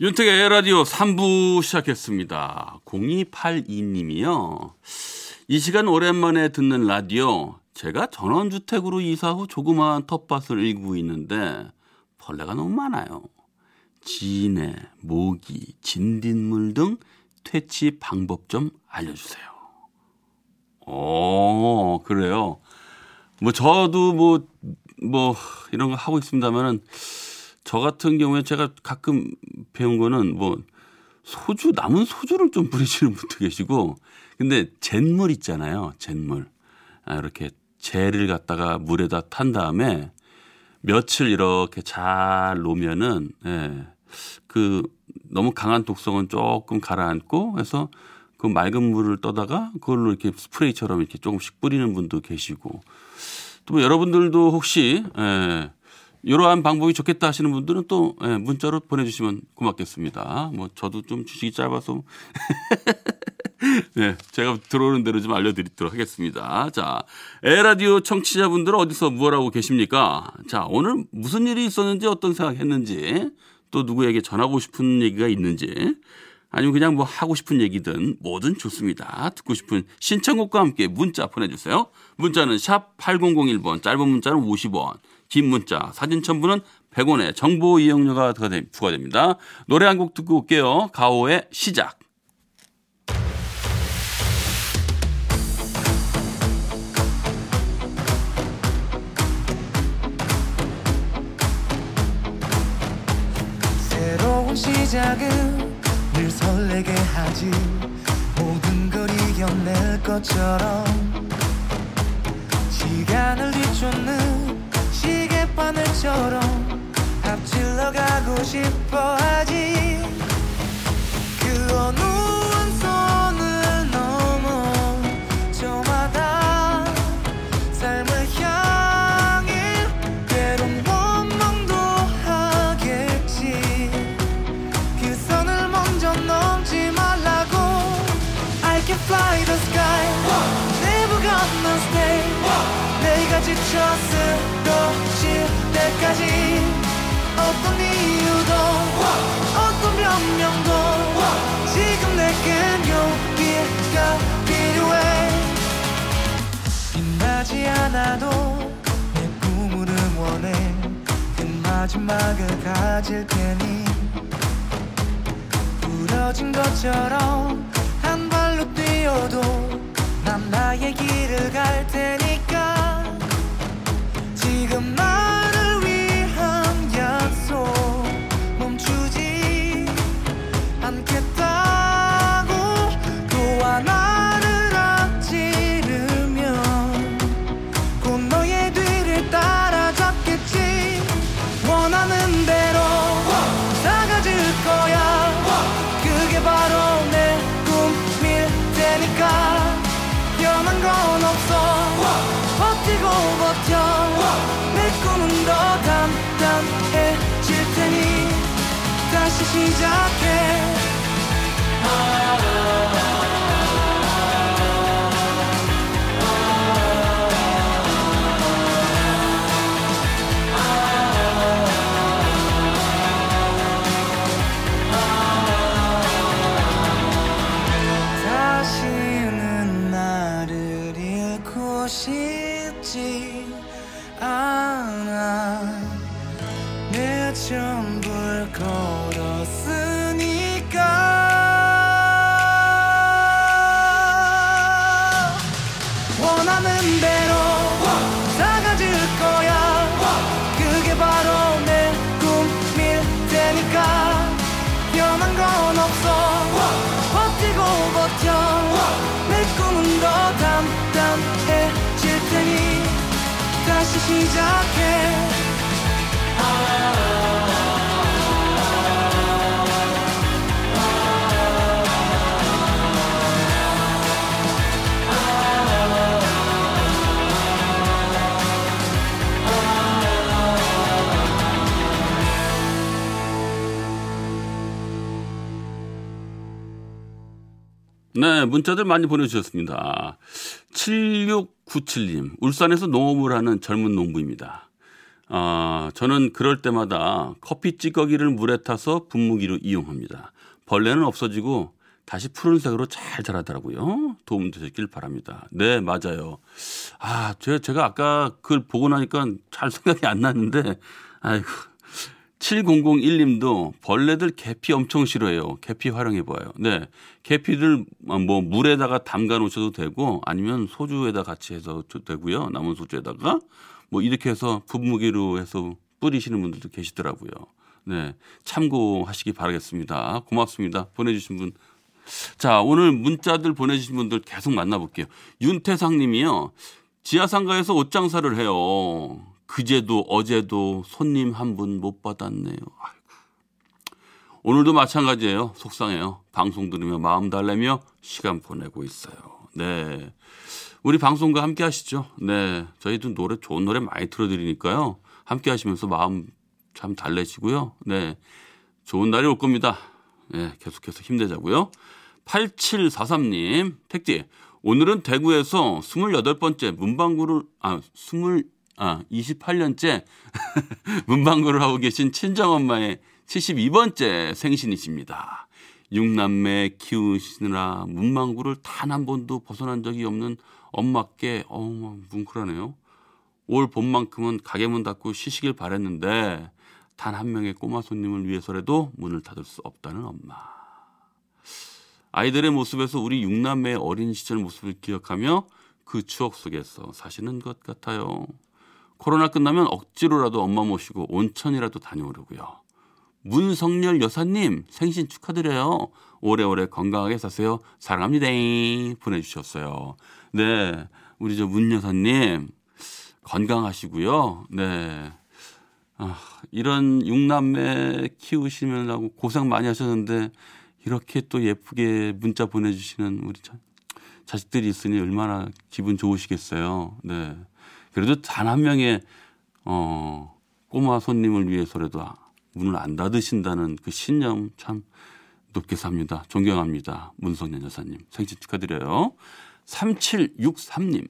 윤택의 에라디오 3부 시작했습니다. 0282님이요. 이 시간 오랜만에 듣는 라디오. 제가 전원주택으로 이사 후 조그마한 텃밭을 일구고 있는데 벌레가 너무 많아요. 진해, 모기, 진딧물 등 퇴치 방법 좀 알려주세요. 어, 그래요. 뭐 저도 뭐, 뭐 이런 거 하고 있습니다만은 저 같은 경우에 제가 가끔 배운 거는 뭐 소주 남은 소주를 좀 뿌리시는 분도 계시고 근데 잿물 있잖아요 잿물. 아, 이렇게 젤을 갖다가 물에다 탄 다음에 며칠 이렇게 잘 놓으면은 예, 그 너무 강한 독성은 조금 가라앉고 해서 그 맑은 물을 떠다가 그걸로 이렇게 스프레이처럼 이렇게 조금씩 뿌리는 분도 계시고. 또 뭐 여러분들도 혹시 예, 이러한 방법이 좋겠다 하시는 분들은 또 예, 문자로 보내주시면 고맙겠습니다. 뭐 저도 좀 주식이 짧아서 네, 제가 들어오는 대로 좀 알려드리도록 하겠습니다. 자, 에라디오 청취자분들은 어디서 무엇 하고 계십니까? 자, 오늘 무슨 일이 있었는지 어떤 생각했는지 또 누구에게 전하고 싶은 얘기가 있는지 아니면 그냥 뭐 하고 싶은 얘기든 뭐든 좋습니다. 듣고 싶은 신청곡과 함께 문자 보내주세요. 문자는 샵 8001번, 짧은 문자는 50원, 긴 문자, 사진 첨부는 100원의 정보 이용료가 부과됩니다. 노래 한 곡 듣고 올게요. 가오의 시작. 새로운 시작은 늘 설레게 하지 모든 걸 이겨낼 것처럼 시간을 뒤쫓는 바늘처럼 앞질러 가고 싶어 하지 않아도 내 꿈을 응원해. 큰 마지막을 가질 테니. 부러진 것처럼 한 발로 뛰어도 난 나의 길을 갈 테니까 다시 시작해 네, 문자들 많이 보내주셨습니다. 7697님, 울산에서 농업을 하는 젊은 농부입니다. 아, 저는 그럴 때마다 커피 찌꺼기를 물에 타서 분무기로 이용합니다. 벌레는 없어지고 다시 푸른색으로 잘 자라더라고요. 도움 되셨길 바랍니다. 네, 맞아요. 아, 제가, 아까 그걸 보고 나니까 잘 생각이 안 났는데, 아이고. 7001님도 벌레들 계피 엄청 싫어해요. 계피 활용해봐요. 네. 계피를 뭐 물에다가 담가 놓으셔도 되고 아니면 소주에다 같이 해서 되고요. 남은 소주에다가 뭐 이렇게 해서 분무기로 해서 뿌리시는 분들도 계시더라고요. 네. 참고하시기 바라겠습니다. 고맙습니다. 보내주신 분. 자, 오늘 문자들 보내주신 분들 계속 만나볼게요. 윤태상 님이요. 지하상가에서 옷장사를 해요. 그제도 어제도 손님 한 분 못 받았네요. 아이고. 오늘도 마찬가지예요. 속상해요. 방송 들으며 마음 달래며 시간 보내고 있어요. 네. 우리 방송과 함께 하시죠. 네. 저희도 노래, 좋은 노래 많이 틀어드리니까요. 함께 하시면서 마음 참 달래시고요. 네. 좋은 날이 올 겁니다. 네. 계속해서 힘내자고요. 8743님, 택지. 오늘은 대구에서 28번째 문방구를, 아, 20, 아, 28년째 문방구를 하고 계신 친정엄마의 72번째 생신이십니다. 육남매 키우시느라 문방구를 단 한 번도 벗어난 적이 없는 엄마께 어머 뭉클하네요. 올 봄만큼은 가게 문 닫고 쉬시길 바랬는데 단 한 명의 꼬마 손님을 위해서라도 문을 닫을 수 없다는 엄마. 아이들의 모습에서 우리 육남매의 어린 시절 모습을 기억하며 그 추억 속에서 사시는 것 같아요. 코로나 끝나면 억지로라도 엄마 모시고 온천이라도 다녀오려고요. 문성열 여사님 생신 축하드려요. 오래오래 건강하게 사세요. 사랑합니다. 보내주셨어요. 네, 우리 저 문 여사님 건강하시고요. 네. 아, 이런 육남매 키우시면하고 고생 많이 하셨는데 이렇게 또 예쁘게 문자 보내주시는 우리 자, 자식들이 있으니 얼마나 기분 좋으시겠어요. 네. 그래도 단 한 명의 어, 꼬마 손님을 위해서라도 문을 안 닫으신다는 그 신념 참 높게 삽니다. 존경합니다. 문성년 여사님. 생신 축하드려요. 3763님.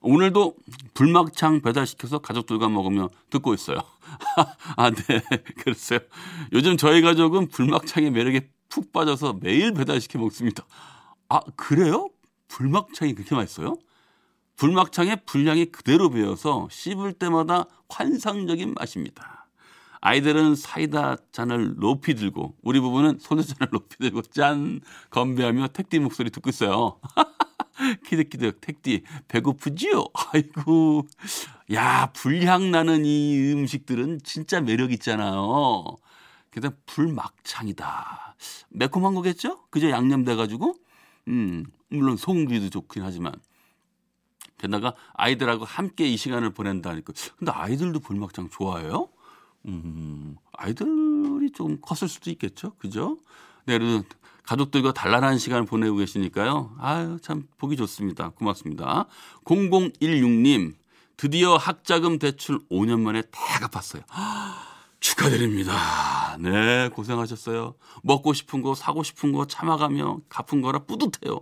오늘도 불막창 배달시켜서 가족들과 먹으며 듣고 있어요. 아, 네. 그랬어요. 요즘 저희 가족은 불막창의 매력에 푹 빠져서 매일 배달시켜 먹습니다. 아, 그래요? 불막창이 그렇게 맛있어요? 불막창에 분량이 그대로 배어서 씹을 때마다 환상적인 맛입니다. 아이들은 사이다 잔을 높이 들고 우리 부부는 소주잔을 높이 들고 짠 건배하며 택디 목소리 듣고 있어요. 키득키득 택디 배고프지요? 아이고 야 불향 나는 이 음식들은 진짜 매력 있잖아요. 그다 불막창이다. 매콤한 거겠죠? 그저 양념돼 가지고 음 물론 소금기도 좋긴 하지만 게다가 아이들하고 함께 이 시간을 보낸다니까. 근데 아이들도 불막창 좋아해요? 음, 아이들이 좀 컸을 수도 있겠죠. 그죠? 네, 그래도 가족들과 단란한 시간을 보내고 계시니까요. 아유, 참 보기 좋습니다. 고맙습니다. 0016님, 드디어 학자금 대출 5년 만에 다 갚았어요. 축하드립니다. 네, 고생하셨어요. 먹고 싶은 거, 사고 싶은 거 참아가며 갚은 거라 뿌듯해요.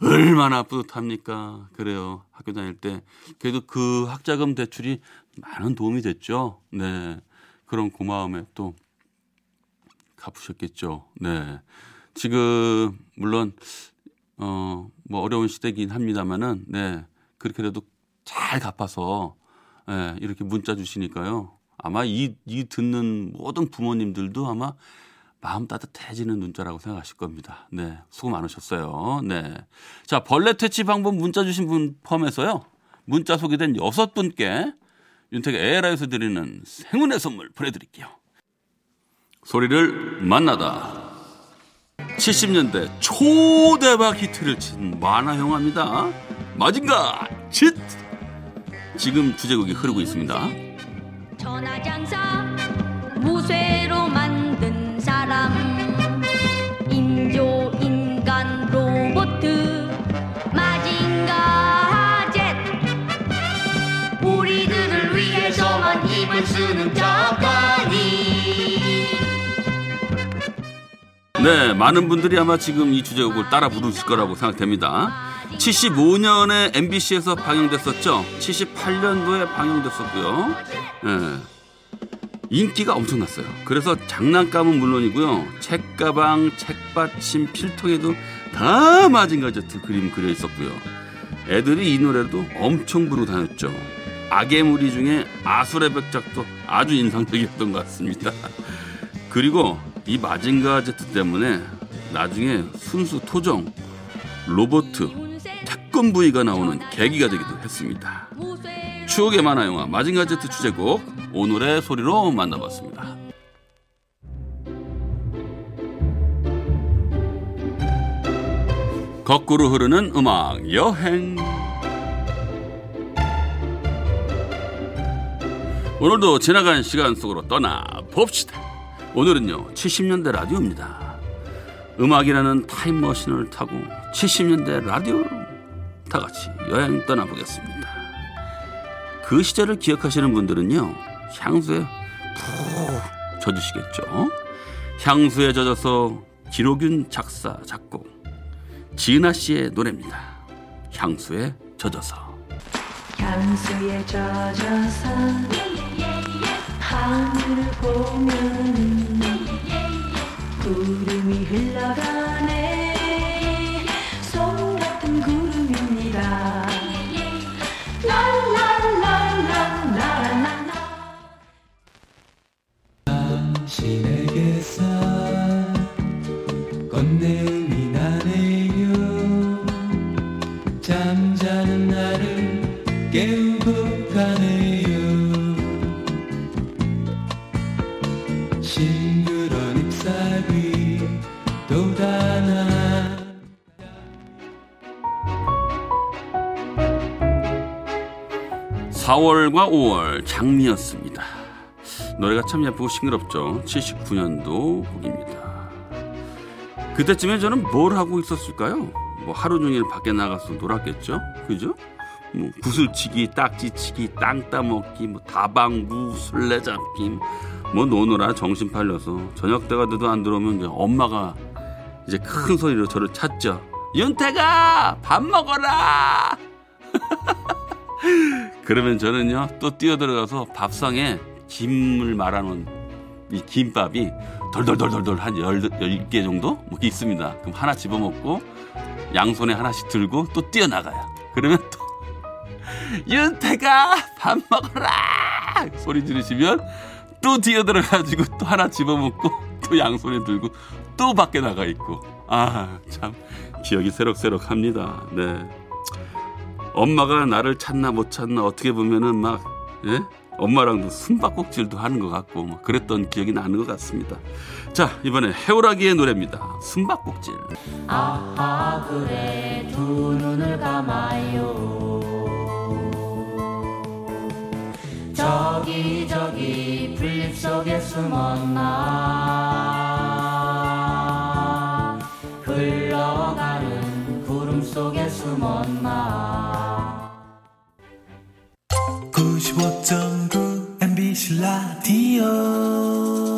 얼마나 뿌듯합니까? 그래요. 학교 다닐 때. 그래도 그 학자금 대출이 많은 도움이 됐죠. 네. 그런 고마움에 또 갚으셨겠죠. 네. 지금, 물론, 어, 뭐 어려운 시대긴 합니다만은, 네. 그렇게라도 잘 갚아서, 네. 이렇게 문자 주시니까요. 아마 이, 이 듣는 모든 부모님들도 아마 마음 따뜻해지는 문자라고 생각하실 겁니다. 네. 수고 많으셨어요. 네. 자, 벌레 퇴치 방법 문자 주신 분 포함해서요. 문자 소개된 여섯 분께 윤택의 에라에서 드리는 생운의 선물 보내드릴게요. 소리를 만나다. 70년대 초대박 히트를 친 만화 영화입니다. 마징가 짓! 지금 주제곡이 흐르고 있습니다. 천하장사 무쇠로 만 네, 많은 분들이 아마 지금 이 주제곡을 따라 부르실 거라고 생각됩니다. 75년에 MBC에서 방영됐었죠. 78년도에 방영됐었고요. 네. 인기가 엄청났어요. 그래서 장난감은 물론이고요. 책가방, 책받침, 필통에도 다 마징가제트 그림 그려 있었고요. 애들이 이 노래도 엄청 부르고 다녔죠. 악의 무리 중에 아수레 백작도 아주 인상적이었던 것 같습니다. 그리고 이 마징가 제트 때문에 나중에 순수 토종 로보트 특권 부위가 나오는 계기가 되기도 했습니다. 추억의 만화 영화 마징가 제트 주제곡 오늘의 소리로 만나봤습니다. 거꾸로 흐르는 음악 여행 오늘도 지나간 시간 속으로 떠나 봅시다. 오늘은요 70년대 라디오입니다. 음악이라는 타임머신을 타고 70년대 라디오를 다 같이 여행 떠나보겠습니다. 그 시절을 기억하시는 분들은요 향수에 푹 젖으시겠죠. 향수에 젖어서 기록윤 작사 작곡 지은아 씨의 노래입니다. 향수에 젖어서. 향수에 젖어서 하늘을 보면 구름이 흘러가네. 솜 같은 구름입니다. 꽃내음이 나네요. 잠자는 나를 4월과 5월 장미였습니다. 노래가 참 예쁘고 싱그럽죠. 79년도 곡입니다. 그때쯤에 저는 뭘 하고 있었을까요? 뭐 하루 종일 밖에 나가서 놀았겠죠? 그죠? 뭐 구슬치기, 딱지치기, 땅 따먹기, 뭐 다방구, 술래잡기, 뭐 노느라 정신 팔려서 저녁 때가 돼도 안 들어오면 이제 엄마가 이제 큰 소리로 저를 찾죠. 윤태가 밥 먹어라. 그러면 저는요 또 뛰어들어가서 밥상에 김을 말아놓은 이 김밥이 덜덜덜덜덜 한 열, 열개 정도 뭐 있습니다. 그럼 하나 집어먹고 양손에 하나씩 들고 또 뛰어나가요. 그러면 또 윤태가 밥 먹어라 소리 지르시면 또 뛰어들어가지고 또 하나 집어먹고 또 양손에 들고 또 밖에 나가 있고 아 참 기억이 새록새록합니다. 네. 엄마가 나를 찾나 못 찾나 어떻게 보면은 막 예? 엄마랑도 숨바꼭질도 하는 것 같고 뭐 그랬던 기억이 나는 것 같습니다. 자 이번에 해오라기의 노래입니다. 숨바꼭질. 아하 그래 두 눈을 감아요 저기 저기 풀잎 속에 숨었나 흘러가는 구름 속에 숨었나 95.9 MBC 라디오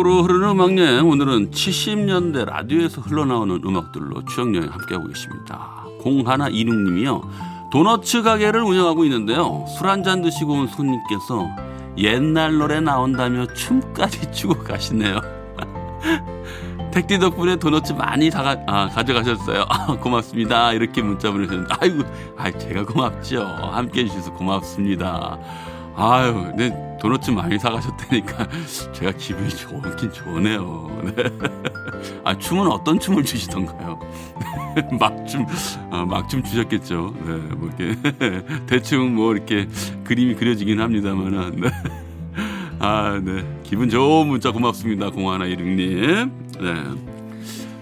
거꾸로 흐르는 음악 여행 오늘은 70년대 라디오에서 흘러나오는 음악들로 추억 여행 함께하고 계십니다. 0126님이요. 도너츠 가게를 운영하고 있는데요. 술 한 잔 드시고 온 손님께서 옛날 노래 나온다며 춤까지 추고 가시네요. 택디 덕분에 도너츠 많이 다 가, 져가셨어요 고맙습니다. 이렇게 문자 보내셨는데 아이고, 아 제가 고맙죠. 함께 해주셔서 고맙습니다. 아유, 네, 도넛 많이 사가셨다니까 제가 기분이 좋긴 좋네요. 네. 아, 춤은 어떤 춤을 추시던가요? 막춤, 어, 막춤 추셨겠죠. 네, 뭐 이렇게 대충 뭐 이렇게 그림이 그려지긴 합니다만은. 네. 아, 네. 기분 좋은 문자 고맙습니다. 0116님. 네.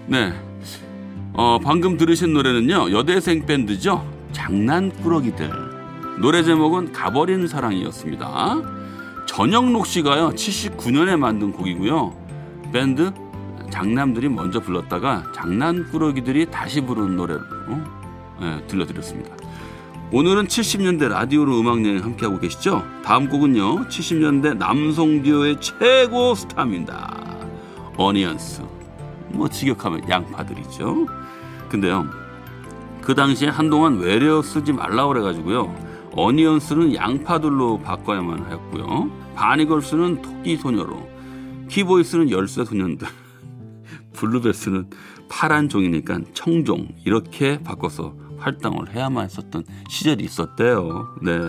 네. 어, 방금 들으신 노래는요 여대생 밴드죠 장난꾸러기들 노래 제목은 가버린 사랑이었습니다 전영록 씨가요 79년에 만든 곡이고요 밴드 장남들이 먼저 불렀다가 장난꾸러기들이 다시 부른 노래로 예, 들려드렸습니다 오늘은 70년대 라디오로 음악여행 함께하고 계시죠 다음 곡은요 70년대 남성 듀오의 최고 스타입니다 어니언스 뭐 직역하면 양파들이죠. 근데요. 그 당시에 한동안 외래어 쓰지 말라고 그래가지고요. 어니언스는 양파들로 바꿔야만 하였고요. 바니걸스는 토끼 소녀로, 키보이스는 열쇠 소년들, 블루벨스는 파란 종이니까 청종 이렇게 바꿔서 활동을 해야만 했었던 시절이 있었대요. 네.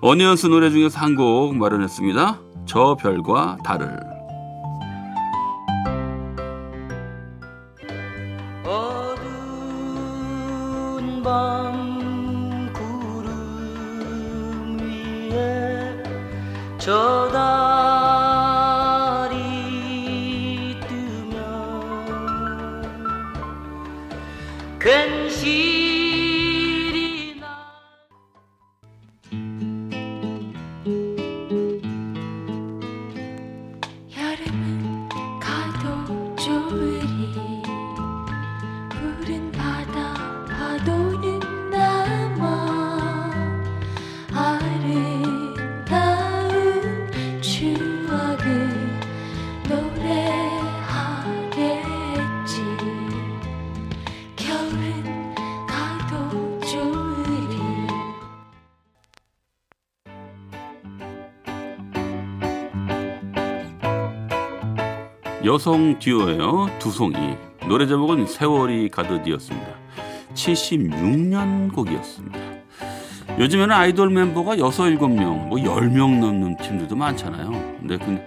어니언스 노래 중에서 한 곡 마련했습니다. 저 별과 달을. 위에 저 여성 듀오예요. 두송이. 노래 제목은 세월이 가듯이었습니다. 76년 곡이었습니다. 요즘에는 아이돌 멤버가 6, 7명, 뭐 10명 넘는 팀들도 많잖아요. 근데 그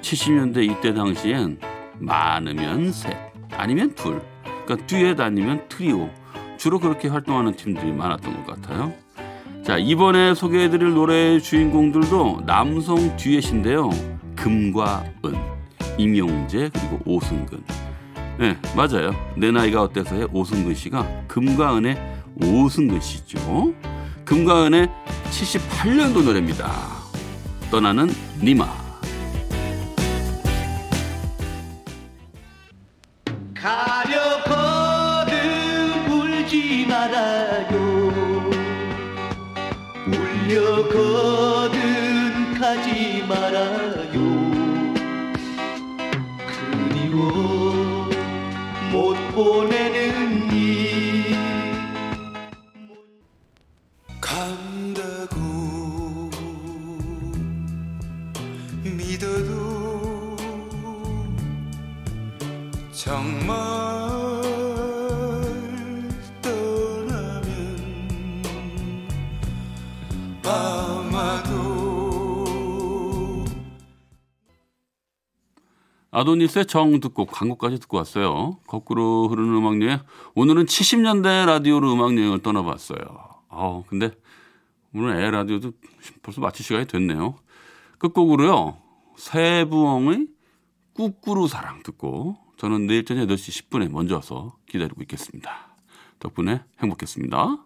70년대 이때 당시엔 많으면 셋, 아니면 둘. 그러니까 듀엣 아니면 트리오. 주로 그렇게 활동하는 팀들이 많았던 것 같아요. 자, 이번에 소개해드릴 노래의 주인공들도 남성 듀엣인데요. 금과 은. 임용재 그리고 오승근. 네, 맞아요. 내 나이가 어때서의 오승근 씨가 금과 은의 오승근 씨죠. 금과 은의 78년도 노래입니다. 떠나는 니마. 못 아도니스의 정 듣고 광고까지 듣고 왔어요. 거꾸로 흐르는 음악 여행. 오늘은 70년대 라디오로 음악 여행을 떠나봤어요. 아, 근데 오늘 애 라디오도 벌써 마칠 시간이 됐네요. 끝곡으로요. 세부엉의 꾸꾸루 사랑 듣고 저는 내일 저녁 8시 10분에 먼저 와서 기다리고 있겠습니다. 덕분에 행복했습니다.